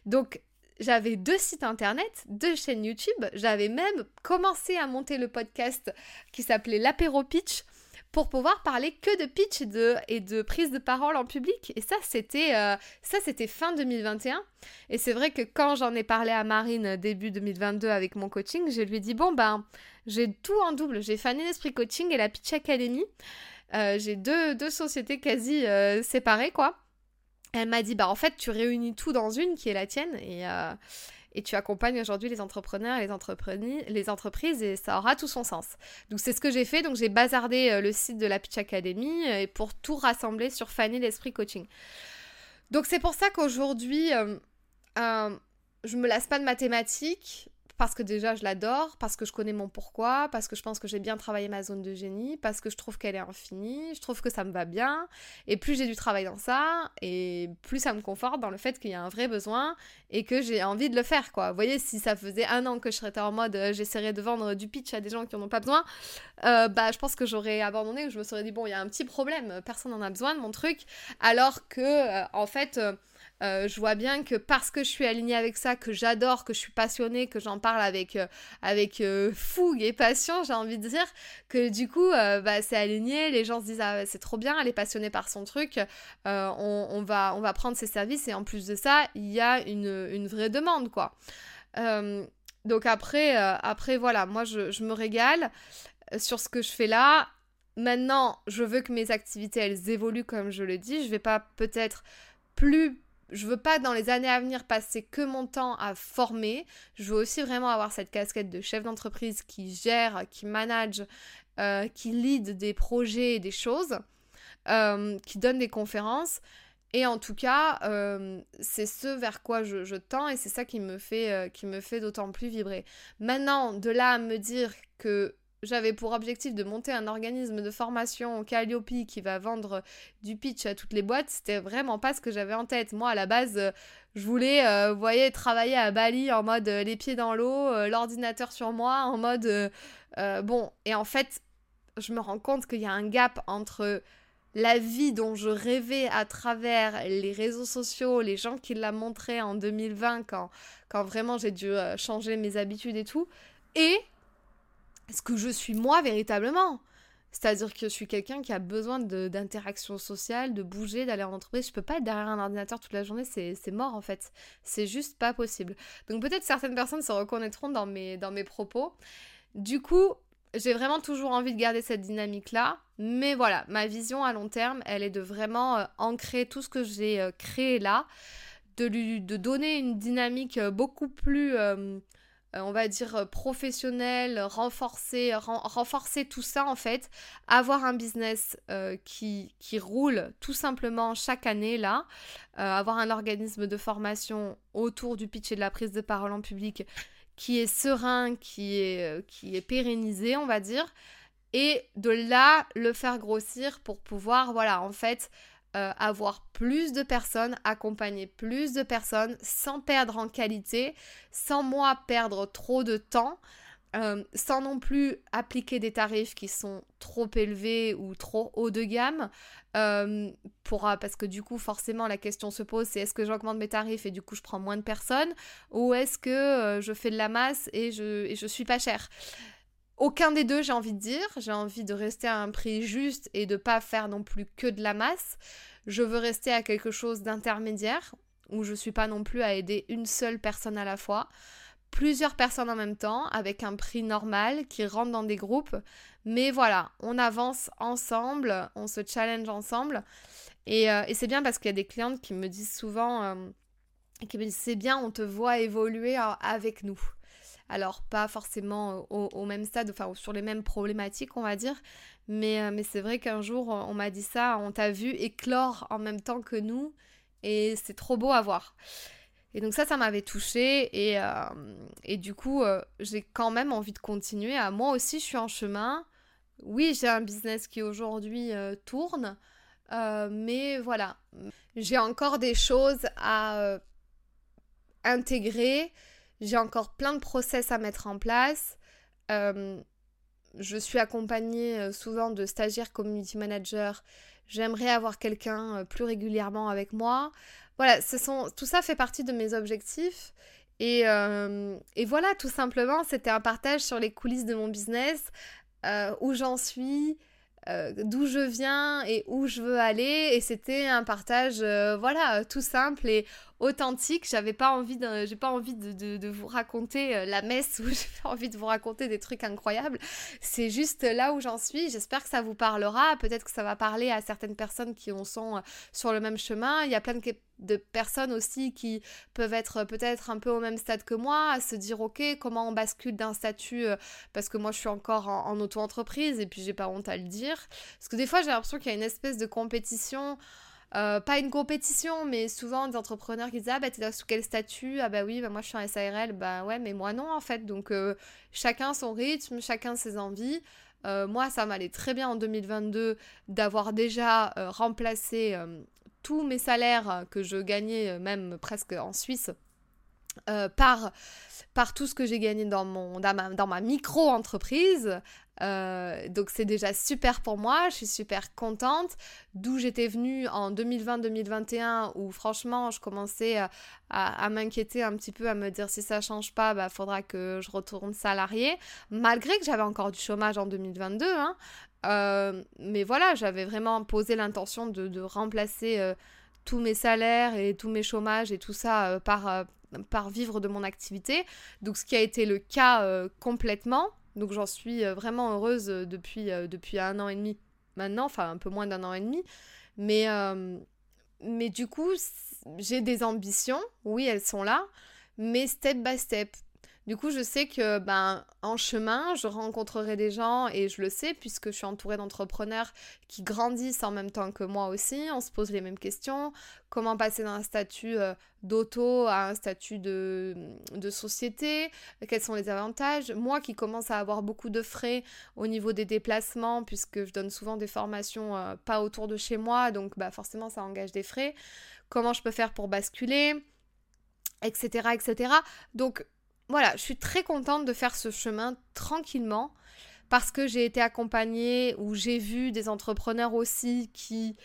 Donc, j'avais deux sites internet, deux chaînes YouTube. J'avais même commencé à monter le podcast qui s'appelait l'apéro pitch pour pouvoir parler que de pitch et de, et de prise de parole en public. Et ça, c'était euh, ça, c'était fin 2021. Et c'est vrai que quand j'en ai parlé à Marine début 2022 avec mon coaching, je lui ai dit bon ben j'ai tout en double. J'ai Fanny l'esprit coaching et la Pitch Academy. Euh, j'ai deux, deux, sociétés quasi euh, séparées quoi elle m'a dit, bah en fait, tu réunis tout dans une qui est la tienne et, euh, et tu accompagnes aujourd'hui les entrepreneurs et les, entreprises et ça aura tout son sens. Donc c'est ce que j'ai fait, donc j'ai bazardé euh, le site de la Pitch Academy euh, pour tout rassembler sur Fanny l'Esprit Coaching. Donc c'est pour ça qu'aujourd'hui, je me lasse pas de mathématiques, parce que déjà je l'adore, parce que je connais mon pourquoi, parce que je pense que j'ai bien travaillé ma zone de génie, parce que je trouve qu'elle est infinie, je trouve que ça me va bien, et plus j'ai du travail dans ça, et plus ça me conforte dans le fait qu'il y a un vrai besoin et que j'ai envie de le faire quoi. Vous voyez, si ça faisait un an que je serais en mode euh, j'essaierais de vendre du pitch à des gens qui en ont pas besoin, euh, bah je pense que j'aurais abandonné, ou je me serais dit bon il y a un petit problème, personne n'en a besoin de mon truc, alors que euh, en fait euh, je vois bien que parce que je suis alignée avec ça, que j'adore, que je suis passionnée, que j'en parle avec, euh, avec euh, fougue et passion, j'ai envie de dire, que du coup, bah, c'est aligné, les gens se disent ah, c'est trop bien, elle est passionnée par son truc, on, va, on va prendre ses services et en plus de ça, il y a une, une vraie demande, quoi. donc après, après, voilà, moi je, je me régale sur ce que je fais là. Maintenant, je veux que mes activités, elles évoluent comme je le dis. Je vais pas peut-être plus je veux pas dans les années à venir passer que mon temps à former. Je veux aussi vraiment avoir cette casquette de chef d'entreprise qui gère, qui manage, euh, qui lead des projets et des choses, euh, qui donne des conférences. Et en tout cas, euh, c'est ce vers quoi je, je tends et c'est ça qui me fait, qui me fait d'autant plus vibrer. Maintenant, de là à me dire que j'avais pour objectif de monter un organisme de formation Calliope qui va vendre du pitch à toutes les boîtes. C'était vraiment pas ce que j'avais en tête. Moi, à la base, euh, je voulais, euh, vous voyez, travailler à Bali en mode euh, les pieds dans l'eau, l'ordinateur sur moi, en mode bon. Et en fait, je me rends compte qu'il y a un gap entre la vie dont je rêvais à travers les réseaux sociaux, les gens qui la montraient en 2020 quand, quand vraiment j'ai dû changer mes habitudes et tout, et ce que je suis moi véritablement. C'est-à-dire que je suis quelqu'un qui a besoin d'interaction sociale, de bouger, d'aller en entreprise. Je peux pas être derrière un ordinateur toute la journée, c'est mort en fait. C'est juste pas possible. Donc peut-être certaines personnes se reconnaîtront dans mes, propos. Du coup, j'ai vraiment toujours envie de garder cette dynamique-là. Mais voilà, ma vision à long terme, elle est de vraiment euh, ancrer tout ce que j'ai euh, créé là, de lui donner une dynamique euh, beaucoup plus, on va dire, professionnelle, renforcer, renforcer tout ça en fait, avoir un business qui, qui roule tout simplement chaque année là, avoir un organisme de formation autour du pitch et de la prise de parole en public qui est serein, qui est, qui est pérennisé, on va dire et de là le faire grossir pour pouvoir, voilà, en fait, euh, avoir plus de personnes, accompagner plus de personnes sans perdre en qualité, sans moi perdre trop de temps. Euh, sans non plus appliquer des tarifs qui sont trop élevés ou trop haut de gamme, euh, pour, parce que du coup forcément la question se pose c'est est-ce que j'augmente mes tarifs et du coup je prends moins de personnes ou est-ce que je fais de la masse et je, et je suis pas cher aucun des deux, j'ai envie de dire. J'ai envie de rester à un prix juste et de pas faire non plus que de la masse. Je veux rester à quelque chose d'intermédiaire où je suis pas non plus à aider une seule personne à la fois. Plusieurs personnes en même temps avec un prix normal qui rentre dans des groupes. Mais voilà, on avance ensemble, on se challenge ensemble. Et, euh, c'est bien parce qu'il y a des clientes qui me disent souvent, euh, qui me disent c'est bien, on te voit évoluer euh, avec nous. Alors pas forcément au, même stade, enfin sur les mêmes problématiques on va dire, mais, euh, mais c'est vrai qu'un jour on m'a dit ça, on t'a vu éclore en même temps que nous et c'est trop beau à voir. Et donc ça, ça m'avait touchée et, euh, et du coup euh, j'ai quand même envie de continuer. À, moi aussi je suis en chemin. Oui j'ai un business qui aujourd'hui tourne, mais voilà, j'ai encore des choses à intégrer j'ai encore plein de process à mettre en place. Euh, je suis accompagnée euh, souvent de stagiaires community managers. J'aimerais avoir quelqu'un euh, plus régulièrement avec moi. Voilà, tout ça fait partie de mes objectifs. Et, voilà, tout simplement, c'était un partage sur les coulisses de mon business, où j'en suis, d'où je viens et où je veux aller. Et c'était un partage, voilà, tout simple authentique. J'avais pas envie j'ai pas envie de, vous raconter euh, la messe ou j'ai pas envie de vous raconter des trucs incroyables. C'est juste là où j'en suis. J'espère que ça vous parlera. Peut-être que ça va parler à certaines personnes qui en sont euh, sur le même chemin. Il y a plein de, personnes aussi qui peuvent être peut-être un peu au même stade que moi, à se dire ok comment on bascule d'un statut euh, parce que moi je suis encore en, en auto-entreprise et puis j'ai pas honte à le dire parce que des fois j'ai l'impression qu'il y a une espèce de compétition euh, pas une compétition, mais souvent des entrepreneurs qui disent Ah bah t'es sous quel statut? Ah bah oui, bah moi je suis en SARL, bah ouais, mais moi non en fait. Donc euh, chacun son rythme, chacun ses envies. Euh, moi ça m'allait très bien en 2022 d'avoir déjà remplacé tous mes salaires que je gagnais même presque en Suisse par, par tout ce que j'ai gagné dans, mon, dans ma, dans ma micro-entreprise. Euh, donc c'est déjà super pour moi, je suis super contente. D'où j'étais venue en 2020-2021 où franchement je commençais à, à, m'inquiéter un petit peu, à me dire si ça change pas, bah faudra que je retourne salarié. Malgré que j'avais encore du chômage en 2022, hein. Euh, mais voilà, j'avais vraiment posé l'intention de, de, remplacer euh, tous mes salaires et tous mes chômages et tout ça par, par vivre de mon activité. Donc ce qui a été le cas complètement. Donc j'en suis euh, vraiment heureuse euh, depuis, euh, depuis un an et demi maintenant, enfin un peu moins d'un an et demi. Mais, mais du coup, j'ai des ambitions, oui, elles sont là, mais step by step. Du coup, je sais que ben en chemin, je rencontrerai des gens et je le sais puisque je suis entourée d'entrepreneurs qui grandissent en même temps que moi aussi. On se pose les mêmes questions. Comment passer d'un statut euh, d'auto à un statut de, société? Quels sont les avantages? Moi qui commence à avoir beaucoup de frais au niveau des déplacements puisque je donne souvent des formations euh, pas autour de chez moi, donc bah forcément ça engage des frais. Comment je peux faire pour basculer? Etc etc. Donc voilà, je suis très contente de faire ce chemin tranquillement parce que j'ai été accompagnée ou j'ai vu des entrepreneurs aussi qui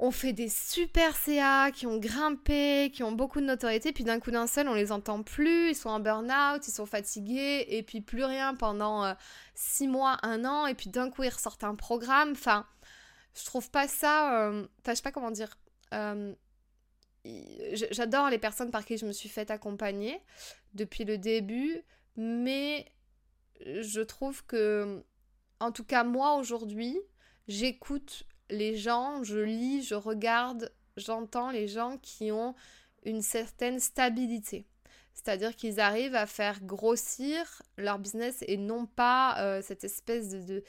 ont fait des super CA, qui ont grimpé, qui ont beaucoup de notoriété, puis d'un coup d'un seul, on les entend plus, ils sont en burn-out, ils sont fatigués, et puis plus rien pendant euh, six mois, un an, et puis d'un coup ils ressortent un programme. Enfin, je trouve pas ça. Euh, je sais pas comment dire. Euh, j'adore les personnes par qui je me suis fait accompagner depuis le début, mais je trouve que, en tout cas moi aujourd'hui, j'écoute les gens, je lis, je regarde, j'entends les gens qui ont une certaine stabilité. C'est-à-dire qu'ils arrivent à faire grossir leur business et non pas euh, cette espèce de,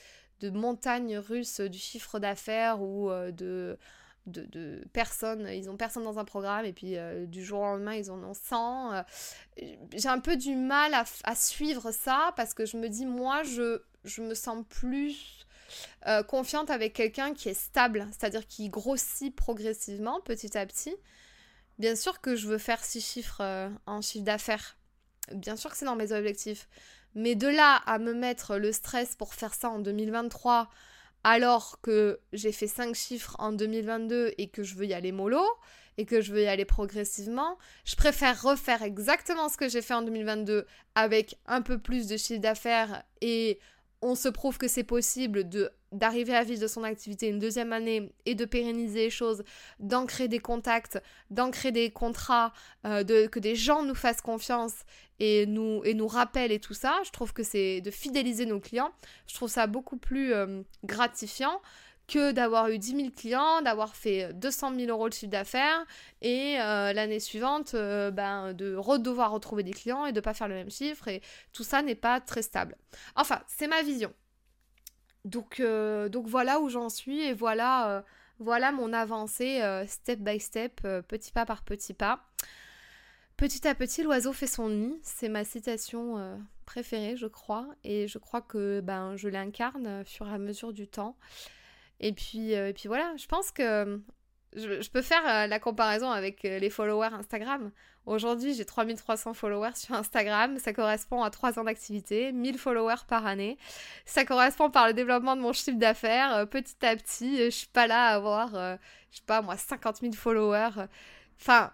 montagne russe du chiffre d'affaires ou euh, de, de, personnes. Ils ont personne dans un programme et puis euh, du jour au lendemain, ils en ont 100. J'ai un peu du mal à, suivre ça parce que je me dis, moi, je, je me sens plus confiante avec quelqu'un qui est stable, c'est-à-dire qui grossit progressivement petit à petit Bien sûr que je veux faire six chiffres euh, en chiffre d'affaires. Bien sûr que c'est dans mes objectifs. Mais de là à me mettre le stress pour faire ça en 2023, alors que j'ai fait 5 chiffres en 2022 et que je veux y aller mollo, et que je veux y aller progressivement, je préfère refaire exactement ce que j'ai fait en 2022 avec un peu plus de chiffre d'affaires et on se prouve que c'est possible de d'arriver à vivre de son activité une deuxième année et de pérenniser les choses, d'ancrer des contacts, d'ancrer des contrats, euh, de, que des gens nous fassent confiance et nous, et nous rappellent et tout ça, je trouve que c'est de fidéliser nos clients, je trouve ça beaucoup plus euh, gratifiant que d'avoir eu 10 000 clients, d'avoir fait 200 000 euros de chiffre d'affaires et euh, l'année suivante ben, de devoir retrouver des clients et de ne pas faire le même chiffre et tout ça n'est pas très stable. Enfin, c'est ma vision. Donc, euh, donc voilà où j'en suis et voilà, voilà mon avancée step by step, petit pas par petit pas. Petit à petit, l'oiseau fait son nid. C'est ma citation préférée, je crois. Et je crois que ben, je l'incarne au fur et à mesure du temps. Et puis, euh, et puis voilà, je pense que euh, je, peux faire euh, la comparaison avec les followers Instagram. Aujourd'hui, j'ai 3300 followers sur Instagram. Ça correspond à 3 ans d'activité, 1000 followers par année. Ça correspond par le développement de mon chiffre d'affaires. petit à petit, je suis pas là à avoir, je sais pas moi, 50 000 followers. Enfin,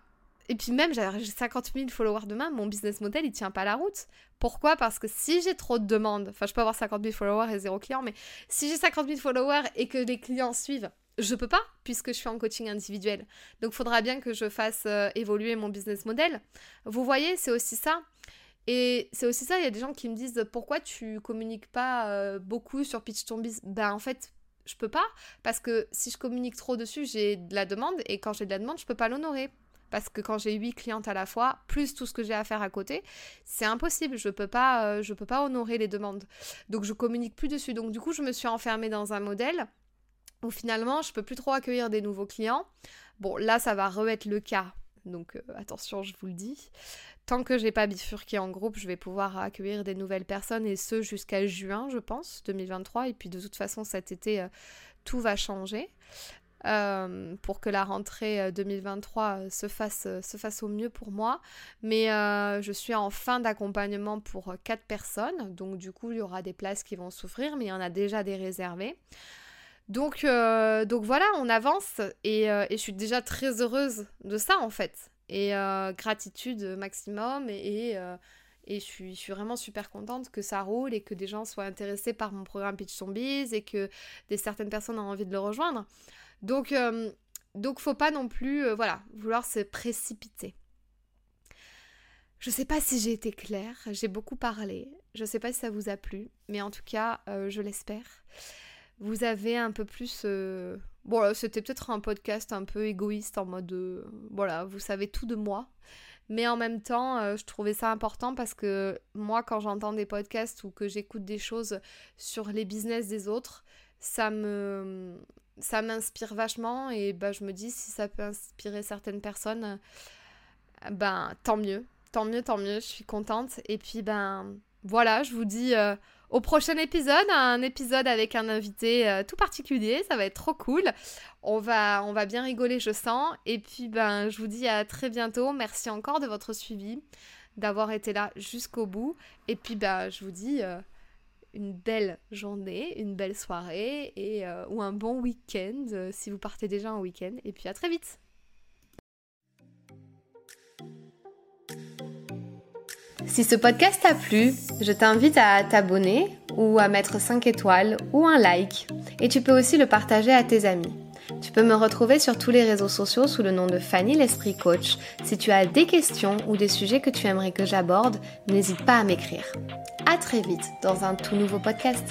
et puis même, j'ai 50 000 followers demain, mon business model, il tient pas la route. Pourquoi? Parce que si j'ai trop de demandes, enfin je peux avoir 50 000 followers et zéro client, mais si j'ai 50 000 followers et que les clients suivent, je peux pas puisque je suis en coaching individuel. Donc il faudra bien que je fasse euh, évoluer mon business model. Vous voyez, c'est aussi ça. Et c'est aussi ça, il y a des gens qui me disent pourquoi tu communiques pas euh, beaucoup sur Pitch Ton Biz? Ben en fait, je peux pas parce que si je communique trop dessus, j'ai de la demande et quand j'ai de la demande, je peux pas l'honorer parce que quand j'ai 8 clientes à la fois, plus tout ce que j'ai à faire à côté, c'est impossible, je peux pas euh, peux pas honorer les demandes. Donc je communique plus dessus. Donc du coup, je me suis enfermée dans un modèle où finalement, je peux plus trop accueillir des nouveaux clients. Bon, là ça va re-être le cas. Donc euh, attention, je vous le dis. Tant que j'ai pas bifurqué en groupe, je vais pouvoir accueillir des nouvelles personnes et ce jusqu'à juin, je pense, 2023. Et puis de toute façon, cet été, euh, tout va changer. Euh, pour que la rentrée 2023 euh, se fasse, se fasse au mieux pour moi. Mais je suis en fin d'accompagnement pour 4 personnes, donc du coup il y aura des places qui vont souffrir, mais il y en a déjà des réservées. Donc, donc voilà, on avance et, et, je suis déjà très heureuse de ça en fait. Et gratitude maximum et, et je suis, je suis, vraiment super contente que ça roule et que des gens soient intéressés par mon programme Pitch Zombies et que des certaines personnes ont envie de le rejoindre. Donc, euh, donc faut pas non plus, euh, voilà, vouloir se précipiter. Je sais pas si j'ai été claire, j'ai beaucoup parlé, je sais pas si ça vous a plu, mais en tout cas, euh, je l'espère. Vous avez un peu plus... Bon, c'était peut-être un podcast un peu égoïste en mode... voilà, vous savez tout de moi. Mais en même temps, je trouvais ça important parce que moi, quand j'entends des podcasts ou que j'écoute des choses sur les business des autres, ça me ça m'inspire vachement et bah, je me dis si ça peut inspirer certaines personnes, ben tant mieux, tant mieux, tant mieux, je suis contente. Et puis ben voilà, je vous dis euh, au prochain épisode, un épisode avec un invité euh, tout particulier, ça va être trop cool. On va, bien rigoler, je sens. Et puis ben je vous dis à très bientôt. Merci encore de votre suivi, d'avoir été là jusqu'au bout. Et puis ben je vous dis euh, une belle journée, une belle soirée euh, ou un bon week-end si vous partez déjà en week-end. Et puis à très vite Si ce podcast t'a plu, je t'invite à t'abonner ou à mettre 5 étoiles ou un like. Et tu peux aussi le partager à tes amis. Tu peux me retrouver sur tous les réseaux sociaux sous le nom de Fanny l'Esprit Coach. Si tu as des questions ou des sujets que tu aimerais que j'aborde, n'hésite pas à m'écrire. À très vite dans un tout nouveau podcast.